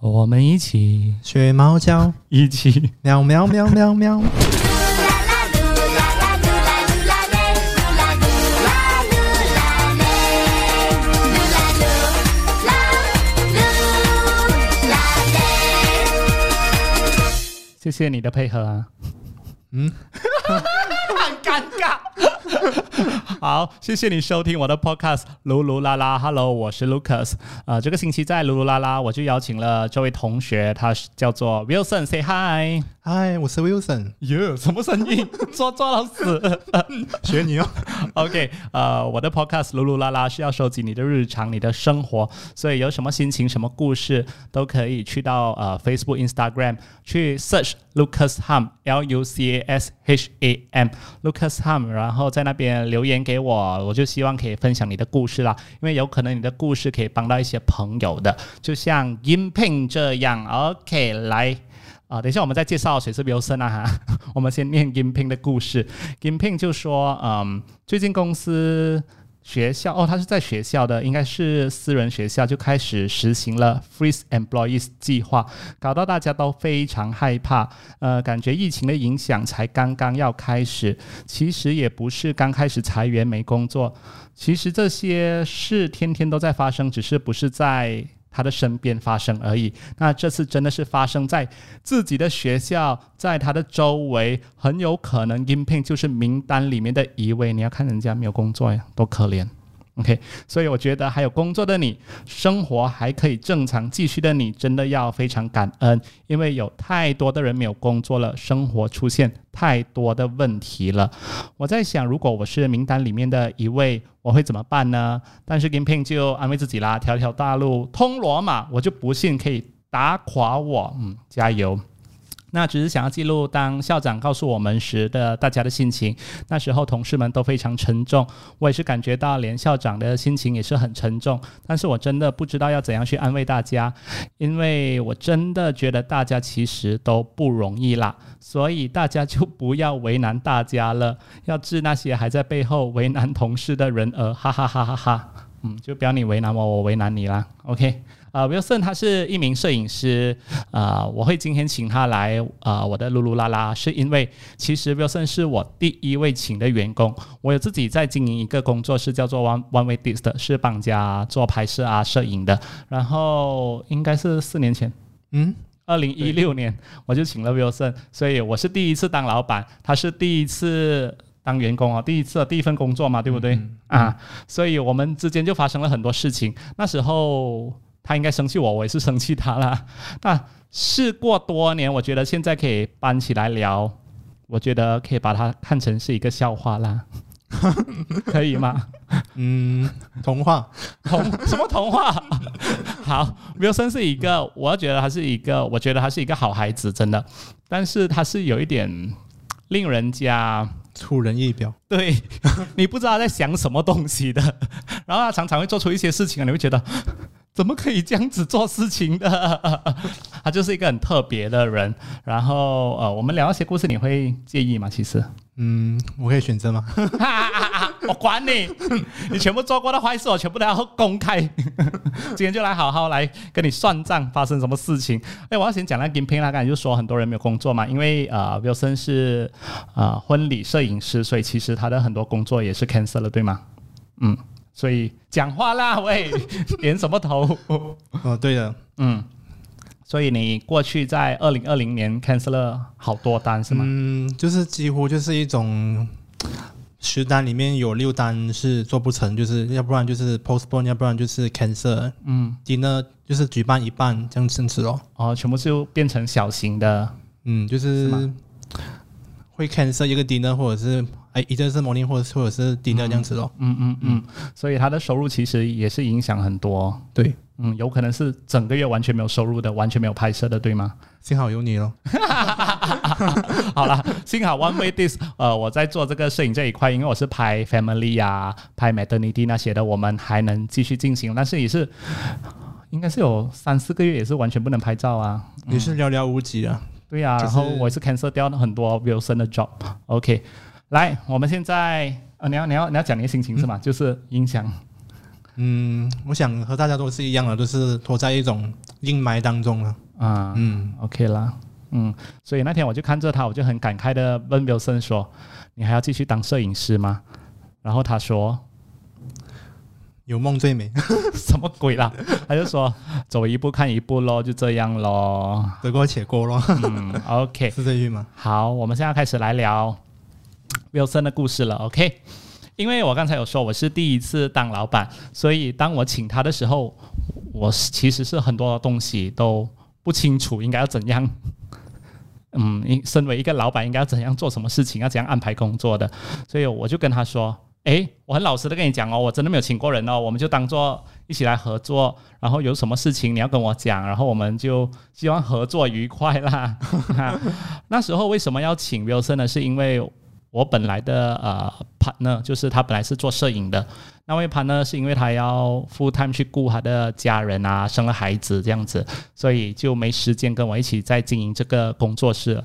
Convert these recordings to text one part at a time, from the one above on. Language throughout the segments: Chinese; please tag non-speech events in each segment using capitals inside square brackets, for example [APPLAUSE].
我们一起学猫叫，一起喵喵喵喵喵。谢谢你的配合啊。嗯，很 [LAUGHS] 尴尬。[LAUGHS] 好，谢谢你收听我的 podcast《噜噜啦啦》。Hello，我是 Lucas。呃，这个星期在噜噜啦啦，我就邀请了这位同学，他是叫做 Wilson，say hi，Hi，，我是 Wilson。哟，什么声音？抓抓老师，[LAUGHS] 学你哦。[LAUGHS] OK，呃，我的 podcast 噜噜啦啦是要收集你的日常、你的生活，所以有什么心情、什么故事，都可以去到呃 Facebook、Instagram 去 search Lucas Ham，L U C A S H A M，Lucas Custom，然后在那边留言给我，我就希望可以分享你的故事啦，因为有可能你的故事可以帮到一些朋友的，就像音频这样。OK，来。啊，等一下，我们再介绍谁是 Wilson 啊哈。[LAUGHS] 我们先念音频的故事。音频就说，嗯，最近公司学校哦，他是在学校的，应该是私人学校，就开始实行了 Freeze Employees 计划，搞到大家都非常害怕。呃，感觉疫情的影响才刚刚要开始，其实也不是刚开始裁员没工作，其实这些事天天都在发生，只是不是在。他的身边发生而已。那这次真的是发生在自己的学校，在他的周围，很有可能应聘就是名单里面的一位。你要看人家没有工作呀，多可怜。OK，所以我觉得还有工作的你，生活还可以正常继续的你，真的要非常感恩，因为有太多的人没有工作了，生活出现太多的问题了。我在想，如果我是名单里面的一位，我会怎么办呢？但是 Gimping 就安慰自己啦，条条大路通罗马，我就不信可以打垮我。嗯，加油。那只是想要记录当校长告诉我们时的大家的心情。那时候同事们都非常沉重，我也是感觉到连校长的心情也是很沉重。但是我真的不知道要怎样去安慰大家，因为我真的觉得大家其实都不容易啦。所以大家就不要为难大家了，要治那些还在背后为难同事的人儿，哈哈哈哈哈。嗯，就不要你为难我，我为难你啦。OK。啊，Wilson 他是一名摄影师，啊，我会今天请他来啊，我的噜噜啦啦，是因为其实 Wilson 是我第一位请的员工，我有自己在经营一个工作室，叫做 One One Way Dist，是帮家做拍摄啊、摄影的，然后应该是四年前，嗯，二零一六年我就请了 Wilson，所以我是第一次当老板，他是第一次当员工啊，第一次第一份工作嘛，对不对？啊，所以我们之间就发生了很多事情，那时候。他应该生气我，我也是生气他啦。[LAUGHS] 那事过多年，我觉得现在可以搬起来聊，我觉得可以把它看成是一个笑话啦，[LAUGHS] 可以吗？嗯，童话，童什么童话？[LAUGHS] 好，Wilson 是一个，我觉得他是一个，我觉得他是一个好孩子，真的。但是他是有一点令人家出人意表，对你不知道他在想什么东西的。然后他常常会做出一些事情，你会觉得。怎么可以这样子做事情的？[LAUGHS] 他就是一个很特别的人。然后，呃，我们聊一些故事，你会介意吗？其实，嗯，我可以选择吗？[LAUGHS] 我管你，你全部做过的坏事，我全部都要公开。[LAUGHS] 今天就来好好来跟你算账，发生什么事情？哎，我要先讲那 p i n 刚才就说很多人没有工作嘛，因为呃，Wilson 是呃婚礼摄影师，所以其实他的很多工作也是 cancel 了，对吗？嗯。所以讲话啦，喂，[LAUGHS] 点什么头？哦，对的，嗯，所以你过去在二零二零年 cancel 了好多单是吗？嗯，就是几乎就是一种十单里面有六单是做不成，就是要不然就是 postpone，要不然就是 cancel。嗯，dinner 就是举办一半这样子哦。哦，全部就变成小型的，嗯，就是会 cancel 一个 dinner 或者是。哎，一个是 morning 或者或者是 dinner 这样子咯。嗯嗯嗯，所以他的收入其实也是影响很多。对，嗯，有可能是整个月完全没有收入的，完全没有拍摄的，对吗？幸好有你咯。[LAUGHS] 好了，幸好 One Way This，呃，我在做这个摄影这一块，因为我是拍 family 啊，拍 maternity 那些的，我们还能继续进行。但是也是，应该是有三四个月也是完全不能拍照啊，也是寥寥无几啊。对呀，然后我是 cancel 掉很多 Wilson 的 job。OK。来，我们现在呃，你要你要你要讲你的心情是吗？就是影响，嗯，我想和大家都是一样的，都是拖在一种阴霾当中了。啊，嗯，OK 啦，嗯，所以那天我就看着他，我就很感慨的问 Wilson 说：“你还要继续当摄影师吗？”然后他说有梦最美，：“ [LAUGHS] 什么鬼啦？”他就说：“走一步看一步咯，就这样咯。得过且过咯，”嗯，OK，[LAUGHS] 是这句吗？好，我们现在开始来聊 Wilson 的故事了。OK，因为我刚才有说我是第一次当老板，所以当我请他的时候，我是其实是很多东西都不清楚应该要怎样。嗯，应身为一个老板，应该要怎样做什么事情，要怎样安排工作的，所以我就跟他说：“诶，我很老实的跟你讲哦，我真的没有请过人哦，我们就当做一起来合作，然后有什么事情你要跟我讲，然后我们就希望合作愉快啦。[LAUGHS] 那时候为什么要请 Wilson 呢？是因为我本来的呃 partner 就是他本来是做摄影的，那位 partner 是因为他要 full time 去顾他的家人啊，生了孩子这样子，所以就没时间跟我一起在经营这个工作室了。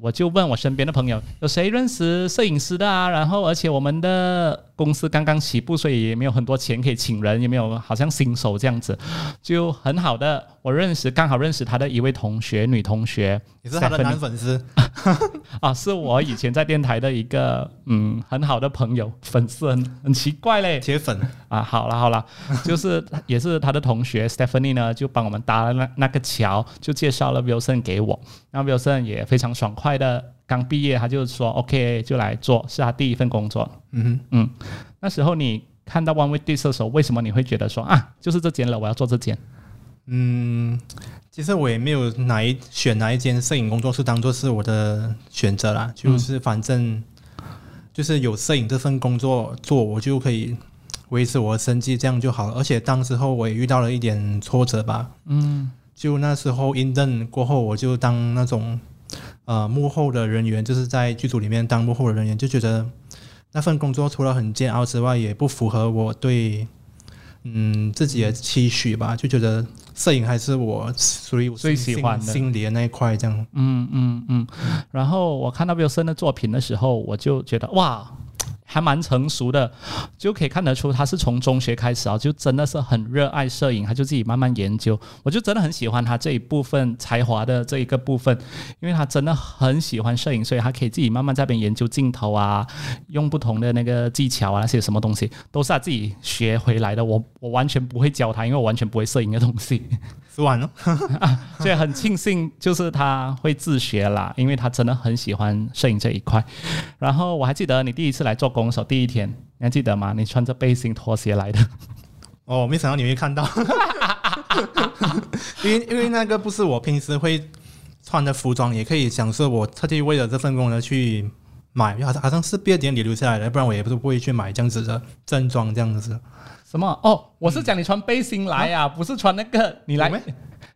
我就问我身边的朋友，有谁认识摄影师的啊？然后，而且我们的公司刚刚起步，所以也没有很多钱可以请人，也没有好像新手这样子，就很好的，我认识刚好认识他的一位同学，女同学，也是他的男粉丝，[LAUGHS] 啊，是我以前在电台的一个嗯很好的朋友，粉丝很很奇怪嘞。铁粉，啊，好了好了，就是也是他的同学 Stephanie 呢，就帮我们搭了那那个桥，就介绍了 Wilson 给我，那 Wilson 也非常爽快的，刚毕业他就说 OK 就来做，是他第一份工作。嗯嗯，那时候你看到 One Way Dish 的时候，为什么你会觉得说啊，就是这间了，我要做这间？嗯，其实我也没有哪一选哪一间摄影工作室当做是我的选择啦，就是反正就是有摄影这份工作做，我就可以维持我的生计，这样就好了。而且当时候我也遇到了一点挫折吧，嗯就那时候 in 过后，我就当那种呃幕后的人员，就是在剧组里面当幕后的人员，就觉得那份工作除了很煎熬之外，也不符合我对嗯自己的期许吧，就觉得摄影还是我属于我最喜欢的心心里的那一块，这样。嗯嗯嗯。然后我看到 Wilson 的作品的时候，我就觉得哇。[TSK] 还蛮成熟的，就可以看得出他是从中学开始啊，就真的是很热爱摄影，他就自己慢慢研究。我就真的很喜欢他这一部分才华的这一个部分，因为他真的很喜欢摄影，所以他可以自己慢慢在边研究镜头啊，用不同的那个技巧啊，那些什么东西都是他自己学回来的。我我完全不会教他，因为我完全不会摄影的东西。吃完了，[LAUGHS] 所以很庆幸，就是他会自学啦，因为他真的很喜欢摄影这一块。然后我还记得你第一次来做工的时候，第一天你还记得吗？你穿着背心拖鞋来的，[LAUGHS] 哦，没想到你会看到，[LAUGHS] 因为因为那个不是我平时会穿的服装，也可以讲是我特地为了这份工作去买，好像好像是毕业典礼留下来的，不然我也不是不会去买这样子的正装这样子。什么？哦，我是讲你穿背心来呀、不是穿那个你来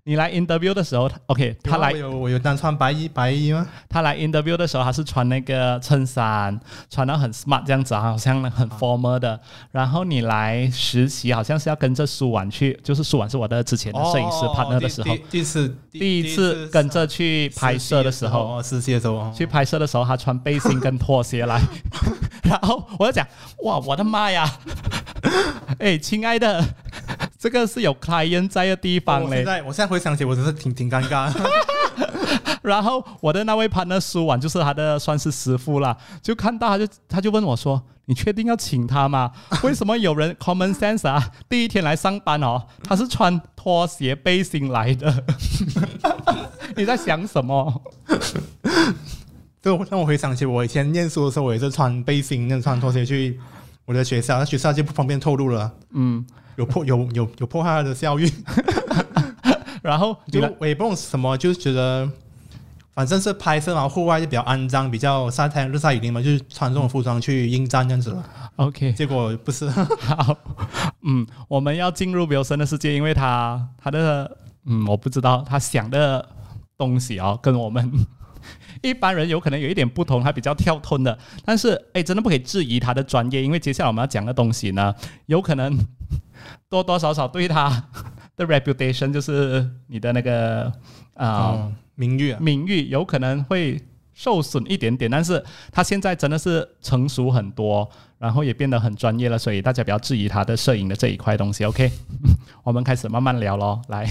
你来 interview 的时候，OK，他来我有我有单穿白衣白衣吗？他来 interview 的时候，他是穿那个衬衫，穿到很 smart 这样子啊，好像很 formal 的。然后你来实习，好像是要跟着苏婉去，就是苏婉是我的之前的摄影师哦 partner 的时候第，第第一次第一次跟着去拍摄的时候，哦，实习的时候，哦去拍摄的时候，他穿背心跟拖鞋来，[LAUGHS] 然后我就讲，哇，我的妈呀！[LAUGHS] 哎，亲爱的，这个是有 client 在的地方嘞我现。在我现在回想起，我真是挺挺尴尬的。[LAUGHS] 然后我的那位 partner 苏婉就是他的算是师傅啦，就看到他就他就问我说：“你确定要请他吗？[LAUGHS] 为什么有人 common sense 啊？第一天来上班哦，他是穿拖鞋背心来的，[LAUGHS] 你在想什么？就让我回想起我以前念书的时候，我也是穿背心、那穿拖鞋去我的学校，那学校就不方便透露了，嗯，有破有有有破坏他的校誉。[LAUGHS] 然后就我也不懂什么，就是觉得反正是拍摄嘛，户外就比较肮脏，比较晒太阳、日晒雨淋嘛，就是穿这种服装去应战这样子了。OK 结果不是，[LAUGHS] 好，嗯，我们要进入 Wilson 的世界，因为他他的嗯，我不知道他想的东西哦，跟我们一般人有可能有一点不同，他比较跳吞的。但是哎，真的不可以质疑他的专业，因为接下来我们要讲的东西呢，有可能多多少少对他 [LAUGHS] 的 reputation，就是你的那个啊、哦，名誉啊，名誉，有可能会受损一点点，但是他现在真的是成熟很多，然后也变得很专业了，所以大家不要质疑他的摄影的这一块东西。OK，[LAUGHS] 我们开始慢慢聊咯。来，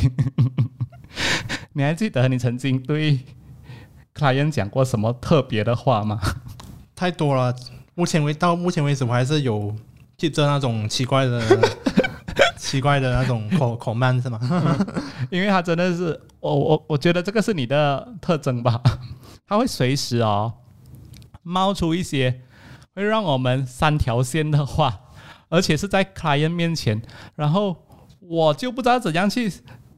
[LAUGHS] 你还记得你曾经对 client 讲过什么特别的话吗？太多了。目前为到目前为止，我还是有记着那种奇怪的、奇怪的那种 [LAUGHS] 口口慢是吗？因为他真的是，我我我觉得这个是你的特征吧，他会随时哦冒出一些会让我们三条线的话，而且是在 client 面前，然后我就不知道怎样去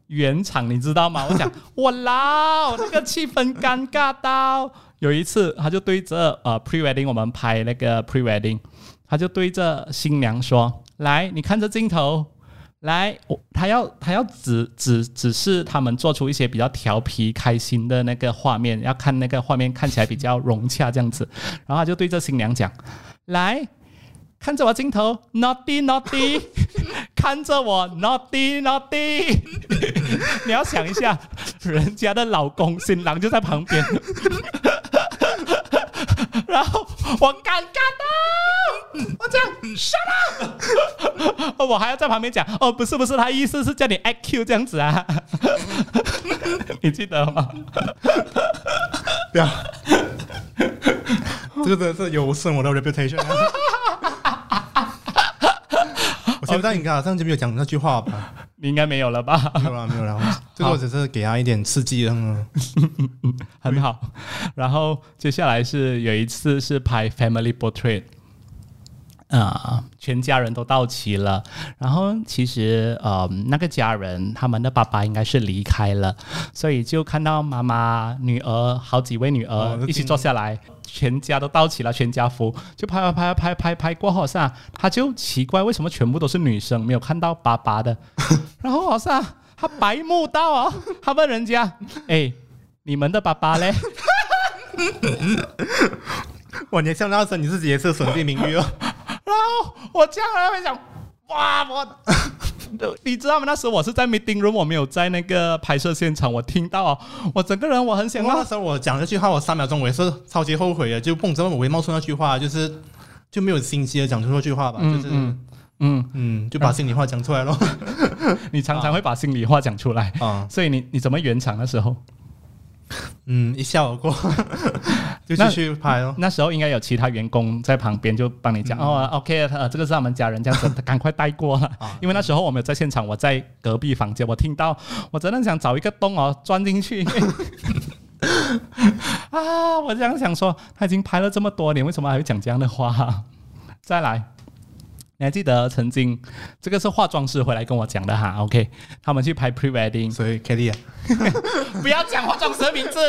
圆场，你知道吗？我想 [LAUGHS] 我老那个气氛尴尬到。有一次，他就对着呃 pre wedding 我们拍那个 pre wedding，他就对着新娘说：“来，你看着镜头，来，我他要他要指指指示他们做出一些比较调皮开心的那个画面，要看那个画面看起来比较融洽这样子。然后他就对着新娘讲：来，看着我镜头，naughty naughty，[LAUGHS] 看着我 naughty naughty，[LAUGHS] 你要想一下，人家的老公新郎就在旁边。”然后我尴尬到，我讲 shut up，我还要在旁边讲哦，不是不是，他意思是叫你 IQ 这样子啊，你记得吗？不要，这个真的是有损我的 reputation。我现在应该上就没有讲那句话吧？你应该没有了吧？没有了，没有了。最后只是给他一点刺激了，[LAUGHS] 很好。然后接下来是有一次是拍 family portrait，啊，全家人都到齐了。然后其实呃，那个家人他们的爸爸应该是离开了，所以就看到妈妈、女儿好几位女儿一起坐下来。全家都到齐了，全家福就拍拍拍拍拍拍过后，是他就奇怪为什么全部都是女生，没有看到爸爸的。然后好像他白目到哦，他问人家：“哎，你们的爸爸嘞？”哇，你像那时候你自己也是损尽名誉哦。然后我这样会讲：“哇，我。[LAUGHS] ”你知道吗？那时候我是在 meeting room，我没有在那个拍摄现场。我听到，我整个人我很想。那时候我讲这句话，我三秒钟我也是超级后悔的，就碰着我会冒出那句话，就是就没有心机的讲出那句话吧，就是嗯嗯，就把心里话讲出来咯。[LAUGHS] 你常常会把心里话讲出来啊，所以你你怎么圆场的时候？嗯，一笑而过，就继续拍哦。那时候应该有其他员工在旁边，就帮你讲哦。OK，呃，这个是他们家人，这样子，赶快带过了。[LAUGHS] 因为那时候我没有在现场，我在隔壁房间，我听到，我真的想找一个洞哦，钻进去。[LAUGHS] 啊，我这样想说，他已经拍了这么多年，为什么还会讲这样的话？[LAUGHS] 再来。你还记得曾经这个是化妆师回来跟我讲的哈？OK，他们去拍 pre wedding，所以 Kelly 啊，[LAUGHS] 不要讲化妆师的名字。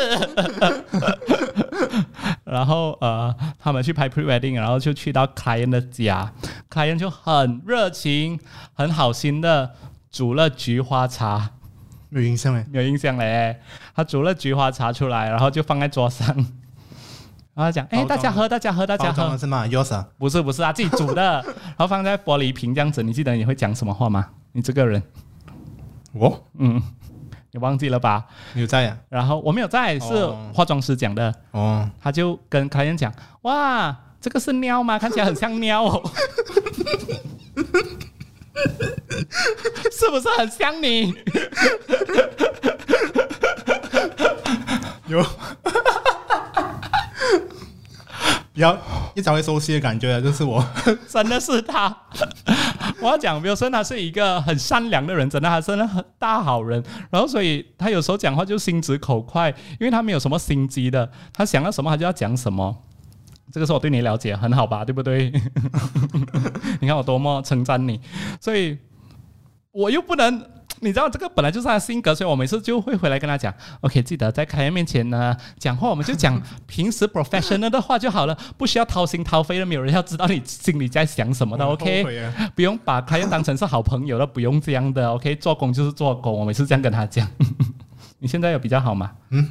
[LAUGHS] 然后呃，他们去拍 pre wedding，然后就去到 client 的家，client 就很热情、很好心的煮了菊花茶。有印象没？有印象嘞，他煮了菊花茶出来，然后就放在桌上。然后讲，哎，大家喝，大家喝，大家喝，是吗？Yosa，不是，不是啊，自己煮的，[LAUGHS] 然后放在玻璃瓶这样子。你记得你会讲什么话吗？你这个人，我，嗯，你忘记了吧？有在呀。然后我没有在，是化妆师讲的。哦。他就跟客人讲，哇，这个是喵吗？看起来很像喵哦。[LAUGHS] 是不是很像你？有。比较一找会熟悉的感觉，就是我，[LAUGHS] 真的是他。我要讲，比如说他是一个很善良的人，真的，他真的很大好人。然后，所以他有时候讲话就心直口快，因为他没有什么心机的，他想到什么他就要讲什么。这个是我对你了解很好吧，对不对？[LAUGHS] 你看我多么称赞你，所以我又不能。你知道这个本来就是他的性格，所以我每次就会回来跟他讲，OK，记得在客人面前呢讲话，我们就讲 [LAUGHS] 平时 professional 的话就好了，不需要掏心掏肺的，没有人要知道你心里在想什么的，OK，不用把客人当成是好朋友了，不用这样的，OK，做工就是做工，我每次这样跟他讲。[LAUGHS] 你现在有比较好吗？嗯，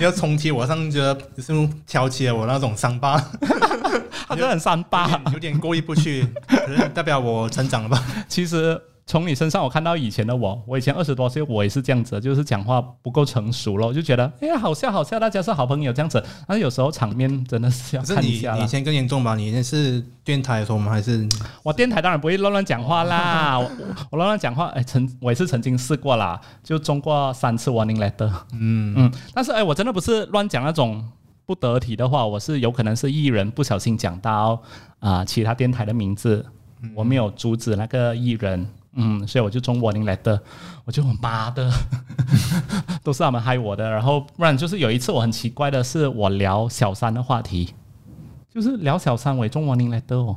要冲击我上觉得是挑起了我那种伤疤，[LAUGHS] 他真的很伤疤，有点过意不去，代表我成长了吧？其实。从你身上我看到以前的我，我以前二十多岁，我也是这样子，就是讲话不够成熟了，我就觉得哎呀好笑好笑，大家是好朋友这样子。但是有时候场面真的是要看一下以。前更严重吧？你以前是电台的时候吗？还是我电台当然不会乱乱讲话啦，我我乱乱讲话，哎，曾我也是曾经试过啦，就中过三次 warning letter。嗯嗯，但是哎，我真的不是乱讲那种不得体的话，我是有可能是艺人不小心讲到啊、其他电台的名字，我没有阻止那个艺人，嗯，所以我就中 warning letter，我就妈的，[LAUGHS] 都是他们害我的。然后不然就是有一次我很奇怪的是，我聊小三的话题，就是聊小三，我也中 warning letter 哦。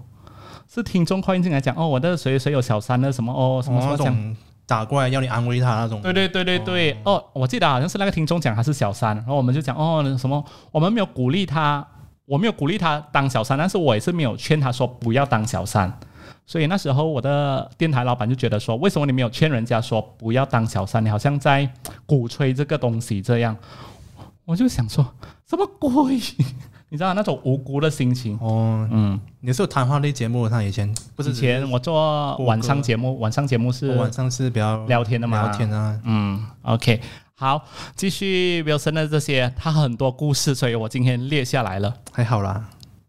是听众快进来讲哦，我的谁谁有小三的什么哦什么什哦么讲，打过来要你安慰他那种？对对对对对，哦，我记得好像是那个听众讲他是小三，然后我们就讲哦什么，我们没有鼓励他，我没有鼓励他当小三，但是我也是没有劝他说不要当小三。所以那时候我的电台老板就觉得说，为什么你没有劝人家说不要当小三？你好像在鼓吹这个东西这样。我就想说，什么鬼？[LAUGHS] 你知道那种无辜的心情。哦，嗯，你是有谈话类节目的，他以前不是以前我做晚上节目，晚上节目是晚上是比较聊天的嘛，聊天啊，嗯，OK，好，继续 Wilson 的这些，他很多故事，所以我今天列下来了。还好啦。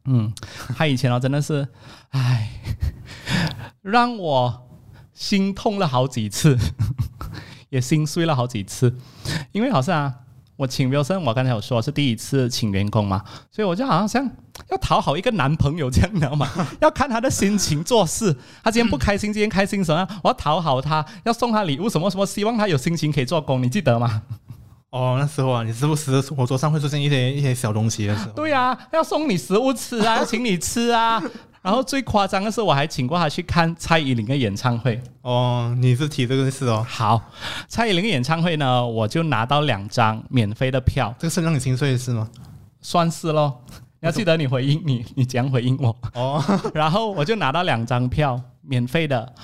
嗯，他以前哦真的是，唉，[LAUGHS] 让我心痛了好几次，[LAUGHS] 也心碎了好几次，因为好像，我请 Wilson，我刚才有说是第一次请员工嘛，所以我就好像要讨好一个男朋友这样，你知道吗？[LAUGHS] 要看他的心情做事，他今天不开心，今天开心什么？我要讨好他，要送他礼物什么什么，希望他有心情可以做工，你记得吗？哦，那时候啊，你时不时火桌上会出现一些一些小东西的时候，对呀、要送你食物吃啊，[LAUGHS] 要请你吃啊。然后最夸张的是，我还请过他去看蔡依林的演唱会。哦，你是提这个事哦，好，蔡依林的演唱会呢，我就拿到两张免费的票，这个是让你心碎的事吗？算是咯。你要记得你回应你，你怎样回应我？哦，[LAUGHS] 然后我就拿到两张票，免费的。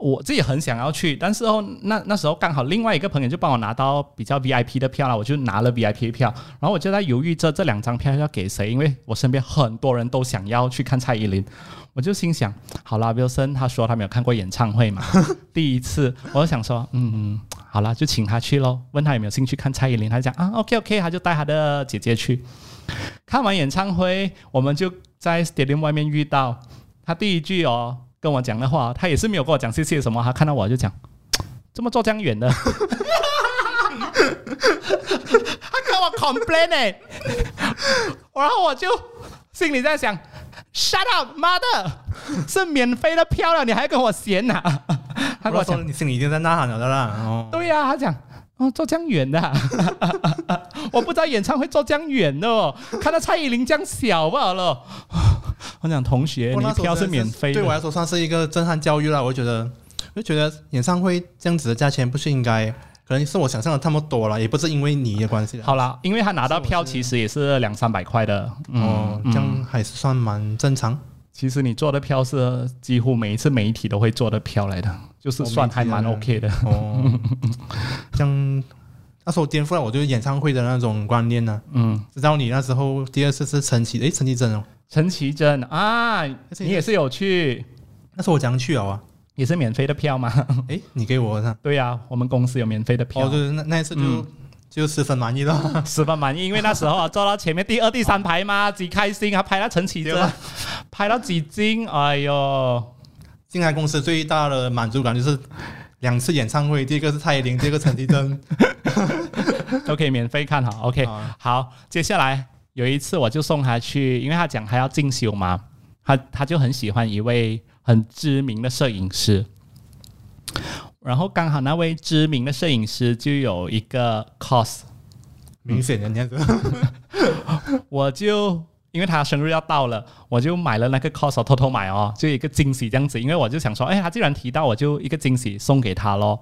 我自己很想要去，但是哦，那那时候刚好另外一个朋友就帮我拿到比较 VIP 的票了，我就拿了 VIP 的票，然后我就在犹豫着这两张票要给谁，因为我身边很多人都想要去看蔡依林，我就心想，好啦 w i l s o n 他说他没有看过演唱会嘛，[LAUGHS] 第一次，我就想说，嗯，好啦，就请他去咯，问他有没有兴趣看蔡依林，他就讲啊，OK OK，他就带他的姐姐去，看完演唱会，我们就在 stadium 外面遇到。他第一句哦跟我讲的话，他也是没有跟我讲谢谢什么，他看到我就讲，[TSK] 这么坐这样远的？[LAUGHS] 他跟我 complain 哎、[LAUGHS] 然后我就心里在想，shut up，妈的，是免费的票了，你还跟我闲呐、[LAUGHS] 他跟我说，你心里已经在呐喊了的啦。哦，对呀、他讲。哦，坐这样远的啊、[LAUGHS] 我不知道演唱会周江远的哦，看到蔡依林这样小罢了。[LAUGHS] 我讲同学，你票是免费的，对我来说算是一个震撼教育了。我觉得，我就觉得演唱会这样子的价钱不是应该，可能是我想象的那么多了，也不是因为你的关系啦。好啦，因为他拿到票其实也是两三百块的，嗯，哦，这样还是算蛮正常。其实你做的票是几乎每一次媒体都会做的票来的，就是算还蛮 OK 的。哦，像那时候颠覆了我对演唱会的那种观念呢、嗯，直到你那时候第二次是陈绮，诶，陈绮贞哦，陈绮贞啊，你也是有去，那时候我怎样去了啊？也是免费的票吗？诶，你给我的，对呀、我们公司有免费的票。哦，对，那那一次就、嗯就十分满意了。[LAUGHS] 十分满意，因为那时候啊坐到前面第二、第三排嘛，几开心啊，拍到陈绮贞，拍到几斤，哎呦，进来公司最大的满足感就是两次演唱会，第一个是蔡依林，第二个陈绮贞。[LAUGHS] 都可以免费看好，OK。啊好，接下来有一次我就送他去，因为他讲他要进修嘛，他他就很喜欢一位很知名的摄影师，然后刚好那位知名的摄影师就有一个 cos，明显的那个，[LAUGHS] 我就因为他生日要到了，我就买了那个 cos，我偷偷买哦，就一个惊喜这样子，因为我就想说，哎，他既然提到，我就一个惊喜送给他咯。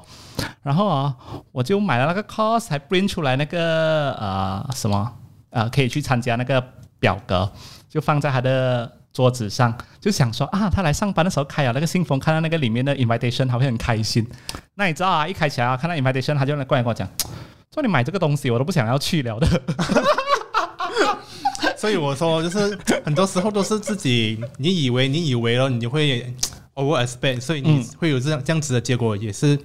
然后啊，我就买了那个 cos，还 print 出来那个呃什么呃，可以去参加那个表格，就放在他的桌子上，就想说啊，他来上班的时候开了那个信封，看到那个里面的 invitation，他会很开心。那你知道啊，一开起来啊，看到 invitation，他就过来跟我讲，说你买这个东西，我都不想要去了的。[LAUGHS] 所以我说就是很多时候都是自己，你以为你以为了，你就会 over expect，所以你会有这样这样子的结果，也是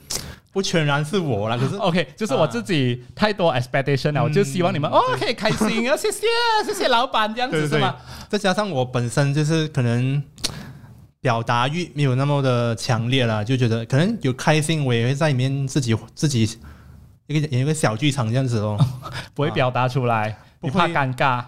不全然是我啦。可是 [LAUGHS] OK，就是我自己太多 expectation 了，我就希望你们哦可以开心啊，谢谢谢谢老板这样子是吗？再加上我本身就是可能表达欲没有那么的强烈了，就觉得可能有开心，我也会在里面自己自己一个演一个小剧场这样子哦，[LAUGHS] 不会表达出来，不怕尴尬，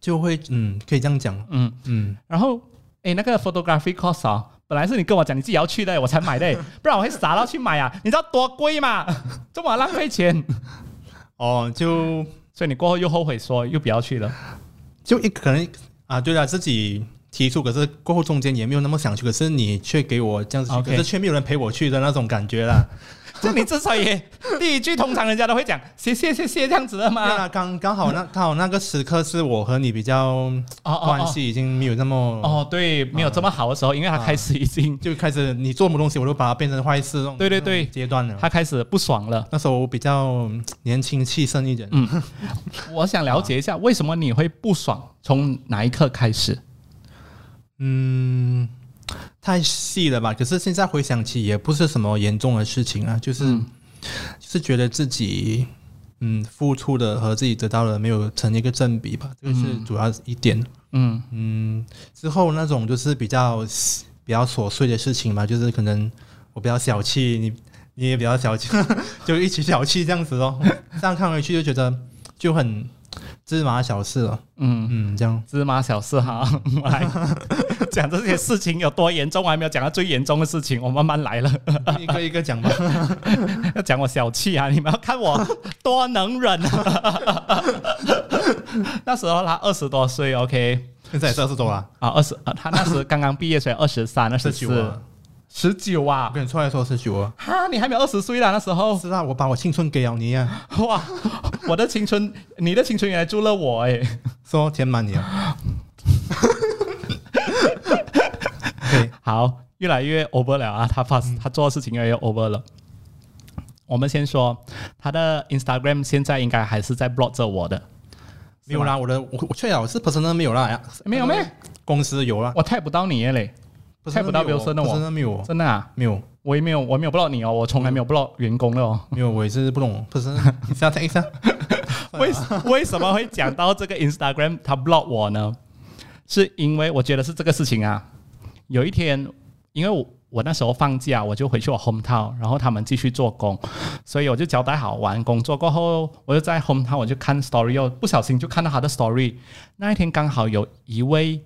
就会嗯可以这样讲，嗯。嗯，然后诶那个 photography course 啊。本来是你跟我讲你自己要去的，我才买的，[LAUGHS] 不然我会傻到去买啊！你知道多贵吗？[LAUGHS] 这么浪费钱。哦，就所以你过后又后悔说又不要去了，就一可能啊，对啊，自己提出，可是过后中间也没有那么想去，可是你却给我这样子，可是却没有人陪我去的那种感觉啦。[LAUGHS] 就你至少也第一句通常人家都会讲谢谢谢谢这样子的吗？对啊，刚刚好那刚好那个时刻是我和你比较关系已经没有那么哦对，没有这么好的时候，因为他开始已经就开始你做什么东西，我都把它变成坏事，对对对阶段了，他开始不爽了。那时候我比较年轻气盛一点，嗯，我想了解一下为什么你会不爽，从哪一刻开始？嗯。太细了吧？可是现在回想起，也不是什么严重的事情啊，就是就是觉得自己嗯付出的和自己得到的没有成一个正比吧，这个是主要一点。嗯嗯，之后那种就是比较比较琐碎的事情嘛，就是可能我比较小气，你你也比较小气，[LAUGHS] 就一起小气这样子咯。这样看回去就觉得就很。芝麻小事了，嗯嗯，这样芝麻小事哈，[LAUGHS] 来 [LAUGHS] 讲这些事情有多严重，我还没有讲到最严重的事情，我慢慢来了，一个一个讲吧。要 [LAUGHS] 讲我小气啊，你们要看我多能忍。[LAUGHS] 那时候他二十多岁，OK，现在也二十多了啊，二十，他那时刚刚毕业，所以二十三、二十四。十九啊！我跟你出来说十九啊！哈，你还没有二十岁啦，那时候是啊，我把我青春给了你啊！哇，我的青春，你的青春原来住了我哎，说填满你啊！对，好，越来越 over 了啊！他发他做的事情越来越 over 了。我们先说他的 Instagram 现在应该还是在 block 着我的，没有啦，我的我我确实我是 personal 没有啦呀，没有没，公司有啦，我 tap 不到你嘞。猜不到比如说那我真的没有，真的啊，没有，我也没有，我没有 block 你哦，我从来没有 block 员工的哦，没有，我也是不懂，你先听一下，为为什么会讲到这个 Instagram 他 block 我呢？是因为我觉得是这个事情啊。有一天，因为我我那时候放假，我就回去我 home town，然后他们继续做工，所以我就交代好完工作过后，我就在 home town 我就看 story，又不小心就看到他的 story。那一天刚好有一位。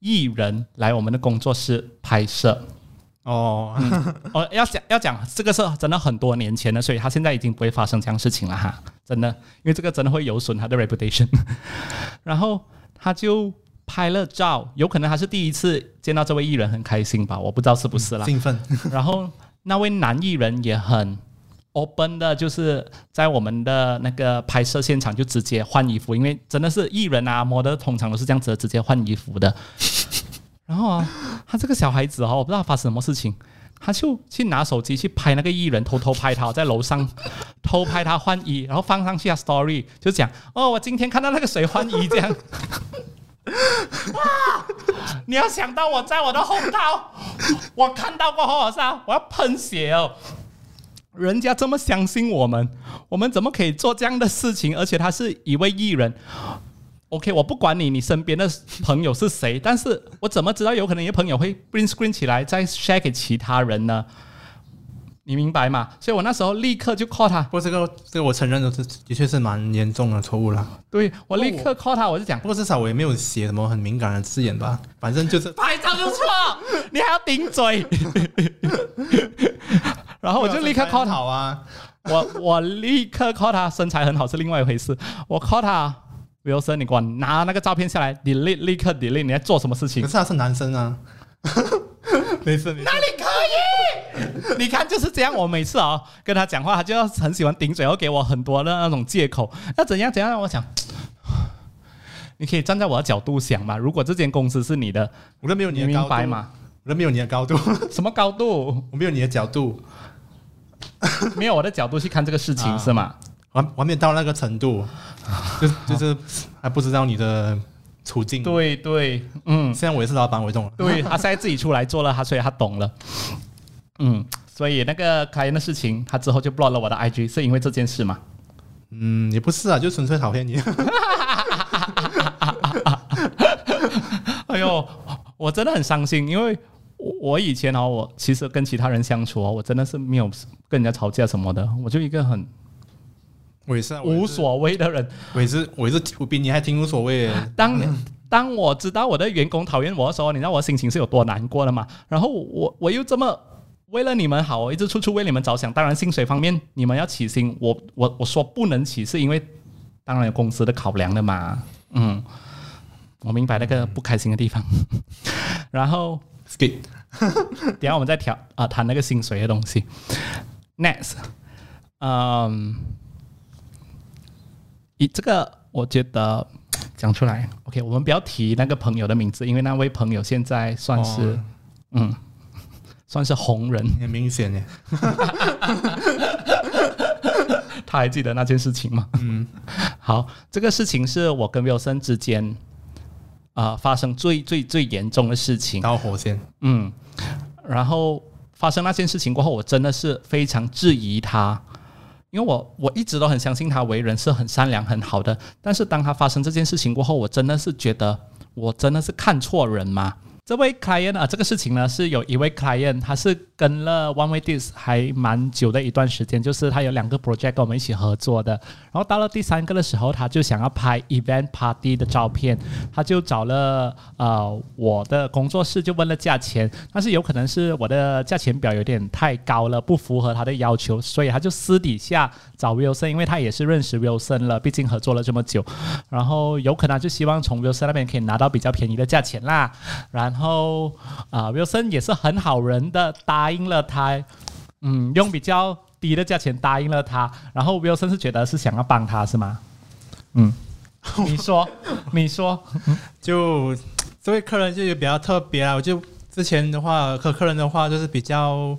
艺人来我们的工作室拍摄，哦，哦，要讲要讲这个是真的很多年前了，所以他现在已经不会发生这样事情了哈，真的，因为这个真的会有损他的 reputation。然后他就拍了照，有可能他是第一次见到这位艺人，很开心吧？我不知道是不是啦，兴奋。[LAUGHS] 然后那位男艺人也很。open 的，就是在我们的那个拍摄现场就直接换衣服，因为真的是艺人啊，模特通常都是这样子直接换衣服的。[LAUGHS] 然后啊，他这个小孩子哦，我不知道发生什么事情，他就去拿手机去拍那个艺人，偷偷拍他，在楼上 [LAUGHS] 偷拍他换衣，然后放上去啊 story，就讲哦，我今天看到那个谁换衣这样。哇！[LAUGHS] 你要想到我在我的后套，[LAUGHS] 我看到过好笑，我要喷血哦。人家这么相信我们，我们怎么可以做这样的事情？而且他是一位艺人。OK，我不管你，你身边的朋友是谁，但是我怎么知道有可能你的朋友会 bring screen 起来再 share 给其他人呢？你明白吗？所以我那时候立刻就 call 他。不过这个，这个我承认的是，的确是蛮严重的错误了。对我立刻 call 他，我就讲。不过至少我也没有写什么很敏感的字眼吧，反正就是拍照就错，你还要顶嘴。[LAUGHS] 然后我就立刻 call 他啊！我我立刻 call 他，身材很好是另外一回事。我 call 他，Wilson，你给我拿那个照片下来，delete，立刻 delete。你在做什么事情？可是他是男生啊，没事。哪里可以？你看就是这样。我每次啊跟他讲话，他就要很喜欢顶嘴，要给我很多的那种借口。那怎样怎样？我想，[SIGHS] 你可以站在我的角度想嘛。如果这间公司是你的，我都没有你的明白吗？我都没有你的高度。什么高度？我没有你的角度。[LAUGHS] 没有我的角度去看这个事情是吗？还还没到那个程度，就就是还不知道你的处境。，对对，嗯，现在我也是老板，我懂了。对他现在自己出来做了，他所以他懂了，嗯，所以那个开的事情，他之后就 block 了我的 IG，是因为这件事吗？嗯，也不是啊，就纯粹讨厌你。[LAUGHS] 哎呦，我真的很伤心，因为我我以前哦，我其实跟其他人相处哦，我真的是没有跟人家吵架什么的，我就一个很我也是无所谓的人。我也是，我也是，我比你还挺无所谓的。当当我知道我的员工讨厌我的时候，你知道我心情是有多难过的吗？然后我我又这么为了你们好，我一直处处为你们着想。当然，薪水方面你们要起薪，我我我说不能起，是因为当然有公司的考量的嘛。嗯，我明白那个不开心的地方。[LAUGHS] 然后 skip，[LAUGHS] 等下我们再调啊、谈那个薪水的东西。Next，嗯，以这个我觉得 [TSK] 讲出来，OK，我们不要提那个朋友的名字，因为那位朋友现在算是、哦嗯，算是红人，很明显耶。[LAUGHS] 他还记得那件事情吗？嗯，[LAUGHS] 好，这个事情是我跟 Wilson 之间啊、发生最最最严重的事情。导火线。嗯，然后发生那件事情过后，我真的是非常质疑他，因为我我一直都很相信他为人是很善良很好的，但是当他发生这件事情过后，我真的是觉得我真的是看错人吗？这位 client 啊，这个事情呢是有一位 client，他是跟了 One Way Dis 还蛮久的一段时间，就是他有两个 project 跟我们一起合作的。然后到了第三个的时候，他就想要拍 event party 的照片，他就找了呃我的工作室，就问了价钱，但是有可能是我的价钱表有点太高了，不符合他的要求，所以他就私底下找 Wilson，因为他也是认识 Wilson 了，毕竟合作了这么久，然后有可能就希望从 Wilson 那边可以拿到比较便宜的价钱啦。然后啊、w i l s o n 也是很好人的，答应了他，嗯，用比较低的价钱答应了他。然后 Wilson 是觉得是想要帮他是吗？嗯，[LAUGHS] 你说，你说，就这位客人就比较特别啊，我就之前的话，客客人的话就是比较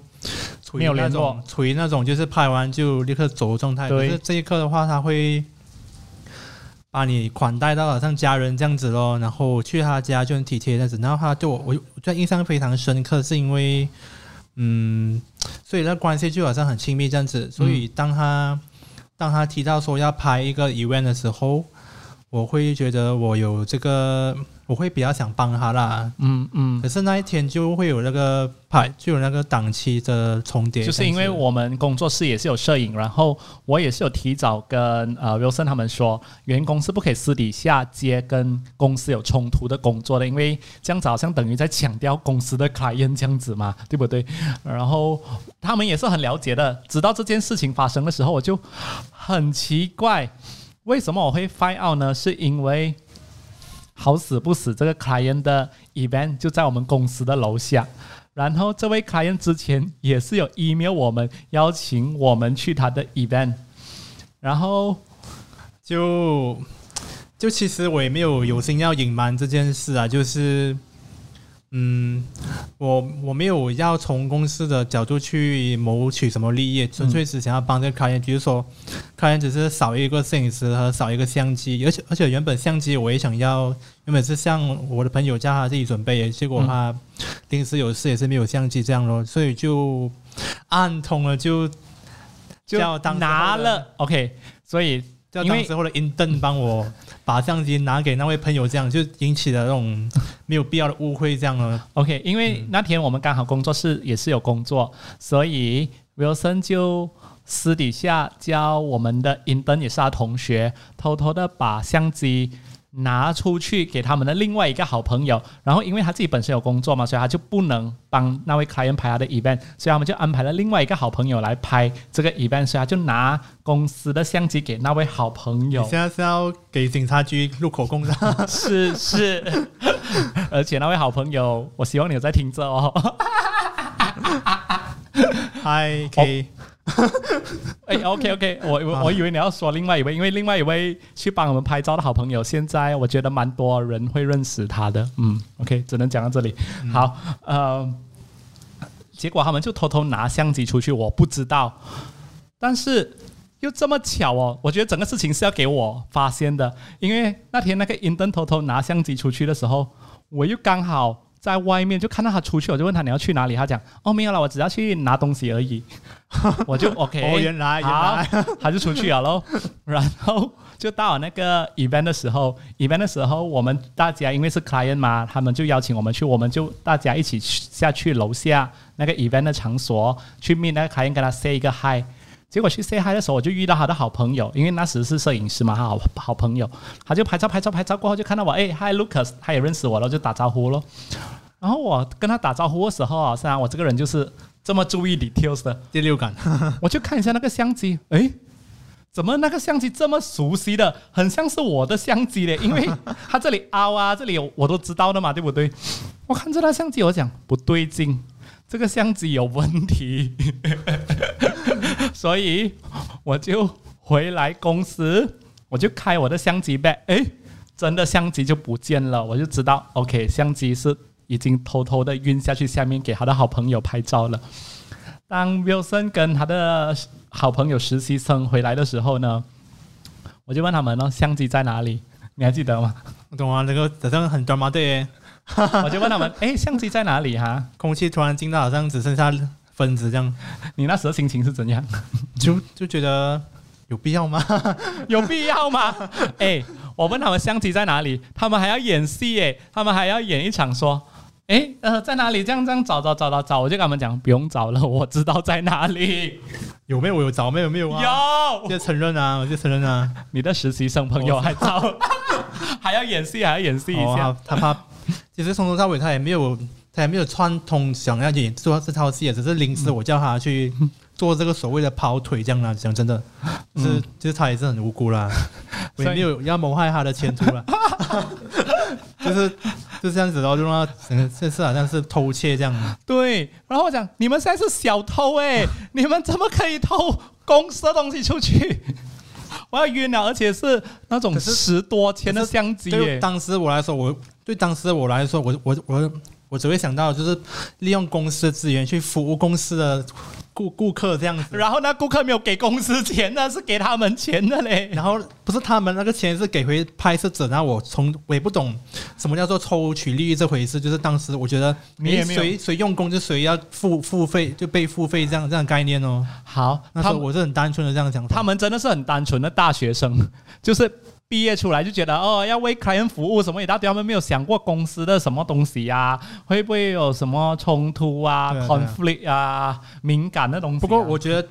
处于没有那种处于那种就是拍完就立刻走的状态。可对是这一刻的话，他会把你款待到好像家人这样子咯，然后去他家就很体贴这样子，然后他对我我我觉得印象非常深刻，是因为嗯，所以那关系就好像很亲密这样子，所以当他、当他提到说要拍一个 event 的时候，我会觉得我有这个，我会比较想帮他啦。嗯嗯可，是那一天就会有那个拍，就有那个档期的重叠，就是因为我们工作室也是有摄影，然后我也是有提早跟呃 Wilson 他们说，员工是不可以私底下接跟公司有冲突的工作的，因为这样子好像等于在强调公司的 client 这样子嘛，对不对？然后他们也是很了解的，直到这件事情发生的时候，我就很奇怪，为什么我会 find out 呢？是因为好死不死，这个 client 的 event 就在我们公司的楼下。然后这位 client 之前也是有 email 我们邀请我们去他的 event，然后就就其实我也没有有心要隐瞒这件事啊，就是嗯，我我没有要从公司的角度去谋取什么利益，纯粹是想要帮这个 client，比如说 client 只是少一个摄影师和少一个相机，而且而且原本相机我也想要，原本是像我的朋友叫他自己准备，结果他临时有事也是没有相机这样咯，所以就暗通了就就拿了。OK，所以叫当时候的英邓帮我把相机拿给那位朋友，这样就引起了那种 [LAUGHS] 没有必要的误会，这样了。OK，因为那天我们刚好工作室也是有工作，所以 Wilson 就私底下教我们的 intern 也是他同学，偷偷的把相机拿出去给他们的另外一个好朋友，然后因为他自己本身有工作嘛，所以他就不能帮那位 client 拍他的 event，所以他们就安排了另外一个好朋友来拍这个 event，所以他就拿公司的相机给那位好朋友你。现在是要给警察局录口供的？是是，[LAUGHS] 而且那位好朋友，我希望你有在听着哦。[LAUGHS] 嗨，K，[LAUGHS] 哎，OK OK，我我我以为你要说另外一位，因为另外一位去帮我们拍照的好朋友，现在我觉得蛮多人会认识他的。嗯，OK，只能讲到这里。好，呃，结果他们就偷偷拿相机出去，我不知道，但是。又这么巧哦，我觉得整个事情是要给我发现的，因为那天那个银灯偷偷拿相机出去的时候，我又刚好在外面就看到他出去，我就问他你要去哪里，他讲哦没有了，我只要去拿东西而已，[LAUGHS] 我就 OK，哦，原来原来，，他就出去了喽。[LAUGHS] 然后就到了那个 event 的时候，event 的时候，我们大家因为是 client 嘛，他们就邀请我们去，我们就大家一起去下去楼下那个 event 的场所去 meet 那个 client，跟他 say 一个 hi。结果去 say hi 的时候，我就遇到他的好朋友，因为那时是摄影师嘛，他好好朋友，他就拍照拍照拍照过后就看到我，哎，hi Lucas，他也认识我了，就打招呼咯。然后我跟他打招呼的时候啊，虽然我这个人就是这么注意 details 的，第六感，我就看一下那个相机，诶，怎么那个相机这么熟悉的，很像是我的相机嘞？因为 [LAUGHS] 它这里凹啊，这里有我都知道的嘛，对不对？我看着那相机，我讲不对劲，这个相机有问题，[LAUGHS] 所以我就回来公司，我就开我的相机 bag，诶，真的相机就不见了，我就知道，OK，相机是已经偷偷的运下去下面给他的好朋友拍照了。当 Wilson 跟他的好朋友实习生回来的时候呢，我就问他们哦，相机在哪里？你还记得吗？我懂啊，那个好像很专门对，[LAUGHS] 我就问他们，哎，相机在哪里哈？空气突然静到好像只剩下分子这样，你那时候心情是怎样？就就觉得有必要吗？[LAUGHS] 有必要吗？哎，我问他们相机在哪里，他们还要演戏哎，他们还要演一场说，哎呃在哪里？这样这样找找找找找，我就跟他们讲不用找了，我知道在哪里。有没有？我有找没有？没有啊？有，就承认啊，我就承认啊。你的实习生朋友还找，[LAUGHS] 还要演戏，还要演戏一下。他怕，[LAUGHS] 其实从头到尾他也没有，他也没有串通想要演做这套戏，只是临时我叫他去 [LAUGHS] 做这个所谓的跑腿这样啦。讲真的，就是就是他也是很无辜啦，我 [LAUGHS] 也没有要谋害他的前途啦。就是就这样子然后，就让他整个这次好像是偷窃这样。对，然后我讲你们现在是小偷哎、你们怎么可以偷公司的东西出去？[LAUGHS] 我要晕了，而且是那种十多千的相机耶、对当时我来说，我对当时我来说，我我我我只会想到就是利用公司的资源去服务公司的顾顾客这样子。然后那顾客没有给公司钱那，是给他们钱的嘞。然后不是他们那个钱是给回拍摄者，然后我从我也不懂什么叫做抽取利益这回事，就是当时我觉得你也没有谁谁用功就谁要付付费就被付费这样这样的概念哦。好，那时候我是很单纯的这样讲法，他们真的是很单纯的大学生，[LAUGHS] 就是毕业出来就觉得哦要为 client 服务什么一大堆，他们没有想过公司的什么东西啊，会不会有什么冲突啊、对啊对啊 conflict 啊、敏感的东西啊、不过我觉得，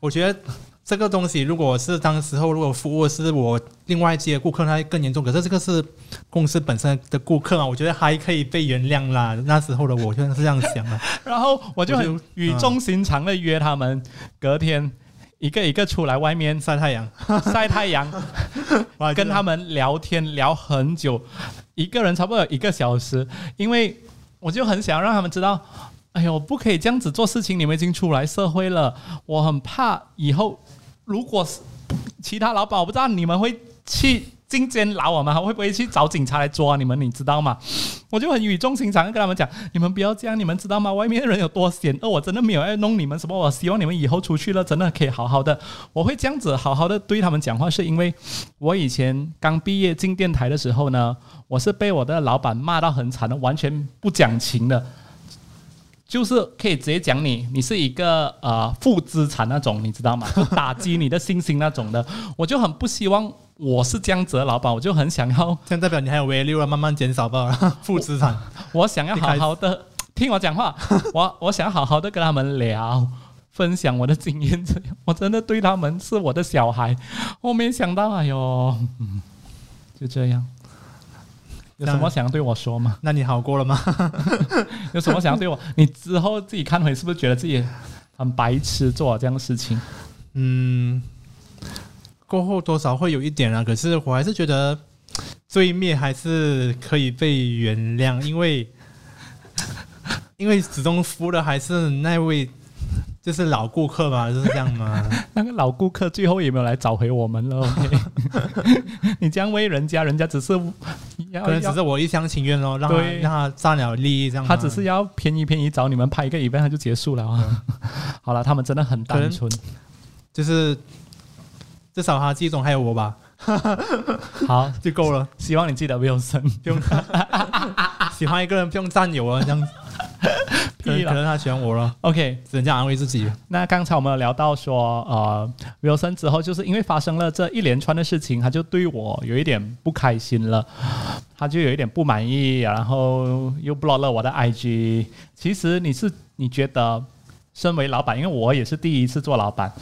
我觉得这个东西，如果是当时候如果服务是我另外接的顾客，那更严重。可是这个是公司本身的顾客嘛，我觉得还可以被原谅啦。那时候的我就是这样想的。[LAUGHS] 然后我就很语重心长的约他们，隔天一个一个出来外面晒太阳，[LAUGHS] 晒太阳，跟他们聊天聊很久，一个人差不多有一个小时，因为我就很想让他们知道，哎呦，不可以这样子做事情，你们已经出来社会了，我很怕以后如果是其他老板，我不知道你们会去进监牢我们会不会去找警察来抓你们，你知道吗？我就很语重心长跟他们讲，你们不要这样，你们知道吗？外面的人有多险恶，我真的没有要弄你们什么，我希望你们以后出去了，真的可以好好的。我会这样子好好的对他们讲话，是因为我以前刚毕业进电台的时候呢，我是被我的老板骂到很惨的，完全不讲情的。就是可以直接讲你，你是一个呃负资产那种，你知道吗？[LAUGHS] 就打击你的信心那种的。我就很不希望我是这样子的老板，我就很想要 [LAUGHS] 这样代表你还有 value 啊，慢慢减少吧，[LAUGHS] 负资产。我想要好好的听我讲话，我我想要好好的跟他们聊，分享我的经验。这样，我真的对他们是我的小孩，我没想到，哎呦，嗯就这样。有什么想要对我说吗？那你好过了吗？[LAUGHS] 有什么想要对我？你之后自己看回，是不是觉得自己很白痴做这样的事情？嗯，过后多少会有一点啊，可是我还是觉得罪孽还是可以被原谅，因为 [LAUGHS] 因为始终服务的还是那位就是老顾客嘛，就是这样嘛。[LAUGHS] 那个老顾客最后也没有来找回我们了。OK，[LAUGHS] 你这样为人家，人家只是要可能只是我一厢情愿哦，让他对让他占了利益这样。他只是要便宜便宜找你们拍一个 event，他就结束了啊。[LAUGHS] 好了，他们真的很单纯。就是至少他记忆中还有我吧，好，就够了。希望你记得 Wilson。不用喜欢一个人不用占有啊，这样子。[LAUGHS] 可能可能他喜欢我了，OK，只能这样安慰自己。那刚才我们有聊到说，呃，Wilson 之后就是因为发生了这一连串的事情，他就对我有一点不开心了，他就有一点不满意，然后又 block 了我的 IG。其实你是你觉得，身为老板，因为我也是第一次做老板，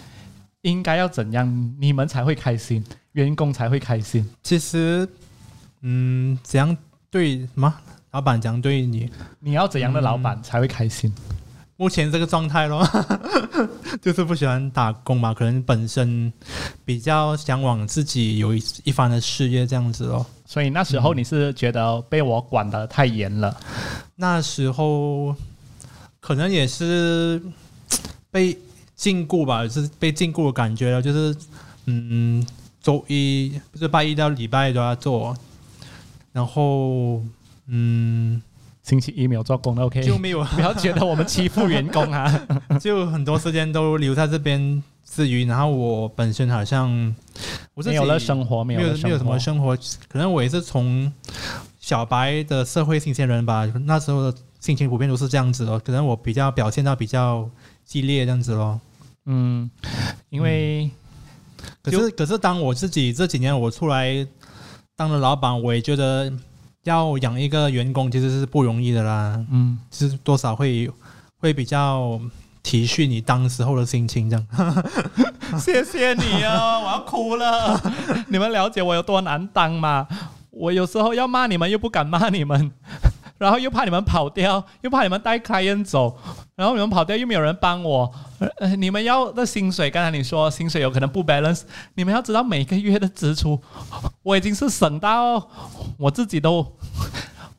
应该要怎样你们才会开心，员工才会开心？其实，嗯，怎样对什么老板讲对你？你要怎样的老板才会开心？目前这个状态咯，[LAUGHS] 就是不喜欢打工嘛，可能本身比较向往自己有一一番的事业这样子咯。所以那时候你是觉得被我管得太严了，那时候可能也是被禁锢吧，就是被禁锢的感觉了，就是嗯，周一不是拜一到礼拜都要做，然后嗯星期一没有做工的，OK？就没有 [LAUGHS] 不要觉得我们欺负员工啊。[LAUGHS] 就很多时间都留在这边之余，然后我本身好像我没有了生活，没有了生活，没有没有什么生活，可能我也是从小白的社会新鲜人吧，那时候的心情普遍都是这样子哦，可能我比较表现到比较激烈这样子咯。嗯，因为可是可是当我自己这几年我出来当了老板，我也觉得要养一个员工其实是不容易的啦，嗯，就是多少会会比较体恤你当时候的心情这样。[LAUGHS] 谢谢你啊，[LAUGHS] 我要哭了。[LAUGHS] 你们了解我有多难当吗？我有时候要骂你们，又不敢骂你们，然后又怕你们跑掉，又怕你们带 client 走，然后你们跑掉又没有人帮我。呃，你们要的薪水，刚才你说薪水有可能不 balance，你们要知道每个月的支出，我已经是省到我自己都。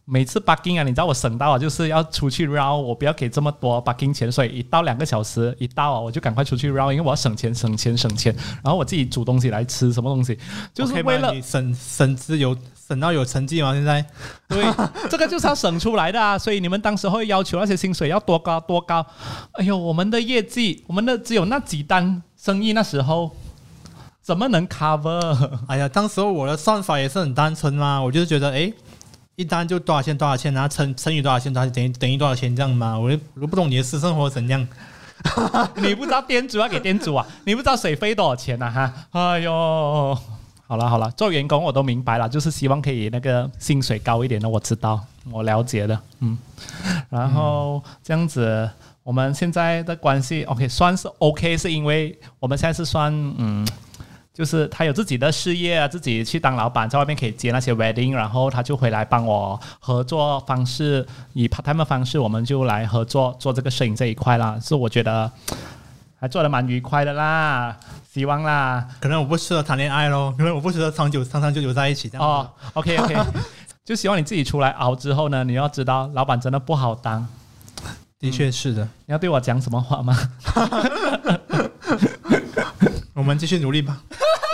每次 bugging 啊，你知道我省到啊，就是要出去绕，我不要给这么多 bugging 钱，所以一到两个小时一到啊，我就赶快出去绕，因为我要省钱省钱省钱，然后我自己煮东西来吃，什么东西，就是为了你省省资有省到有成绩吗？现在对，这个就是要省出来的啊！所以你们当时会要求那些薪水要多高多高？哎呦，我们的业绩，我们的只有那几单生意，那时候怎么能 cover？哎呀，当时候我的算法也是很单纯嘛，我就是觉得哎。一单就多少钱多少钱，然后乘乘以多少钱，多少等于等于多少钱这样嘛？我我不懂你的私生活怎样。[LAUGHS] 你不知道店主要给店主啊？[LAUGHS] 你不知道水费多少钱啊？哈！哎呦，好了好了，做员工我都明白了，就是希望可以那个薪水高一点的，我知道，我了解的，嗯。然后这样子，我们现在的关系 OK 算是 OK，是因为我们现在是算嗯。就是他有自己的事业啊，自己去当老板，在外面可以接那些 wedding，然后他就回来帮我合作方式，以 part time 的方式，我们就来合作做这个摄影这一块啦。是我觉得还做的蛮愉快的啦，希望啦。可能我不适合谈恋爱咯，可能我不适合长久长长久久在一起这样。哦，OK OK，[LAUGHS] 就希望你自己出来熬之后呢，你要知道老板真的不好当。的确是的，你要对我讲什么话吗？[LAUGHS] 我们继续努力吧。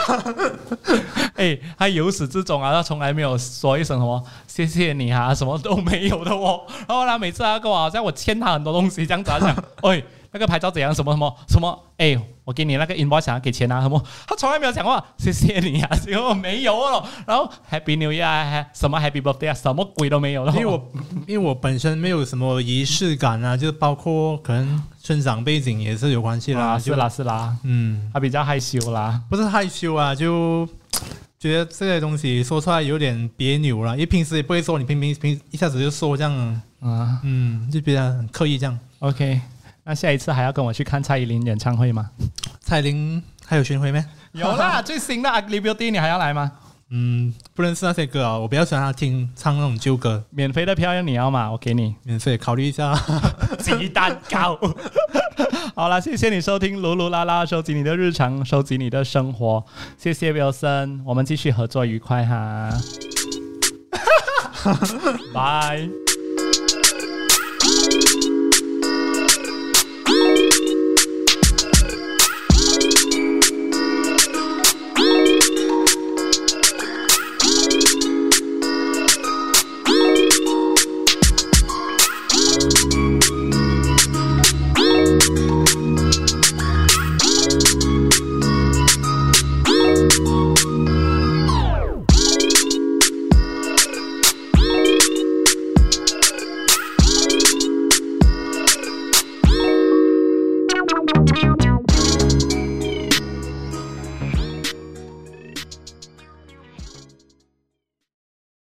[LAUGHS] 哎，他由始至终啊，他从来没有说一声什么谢谢你啊，什么都没有的哦。[LAUGHS] 然后他每次他跟我好像我欠他很多东西这样子，讲，[LAUGHS] 哎，那个牌照怎样，什么什么什么，哎，我给你那个 invoice 想要给钱啊，什么，他从来没有讲过谢谢你啊，结果没有了。然后 Happy New Year 啊，什么 Happy Birthday 啊，什么鬼都没有了。因为我因为我本身没有什么仪式感啊，就是包括可能生长背景也是有关系啦。啊，是啦是啦，嗯，他比较害羞啦。不是害羞啊，就觉得这些东西说出来有点别扭了，因为平时也不会说，你平平平一下子就说这样，啊嗯，就比较很刻意这样。，OK，那下一次还要跟我去看蔡依林演唱会吗？蔡依林还有巡回没？有啦，[LAUGHS] 最新的 Ugly Beauty 你还要来吗？嗯，不认识那些歌啊，我比较喜欢他听唱那种旧歌，免费的票要你要吗？我给你免费考虑一下。鸡蛋糕。[LAUGHS] 好了，谢谢你收听噜噜啦啦，收集你的日常，收集你的生活。谢谢 Wilson，我们继续合作愉快哈。[LAUGHS] 拜。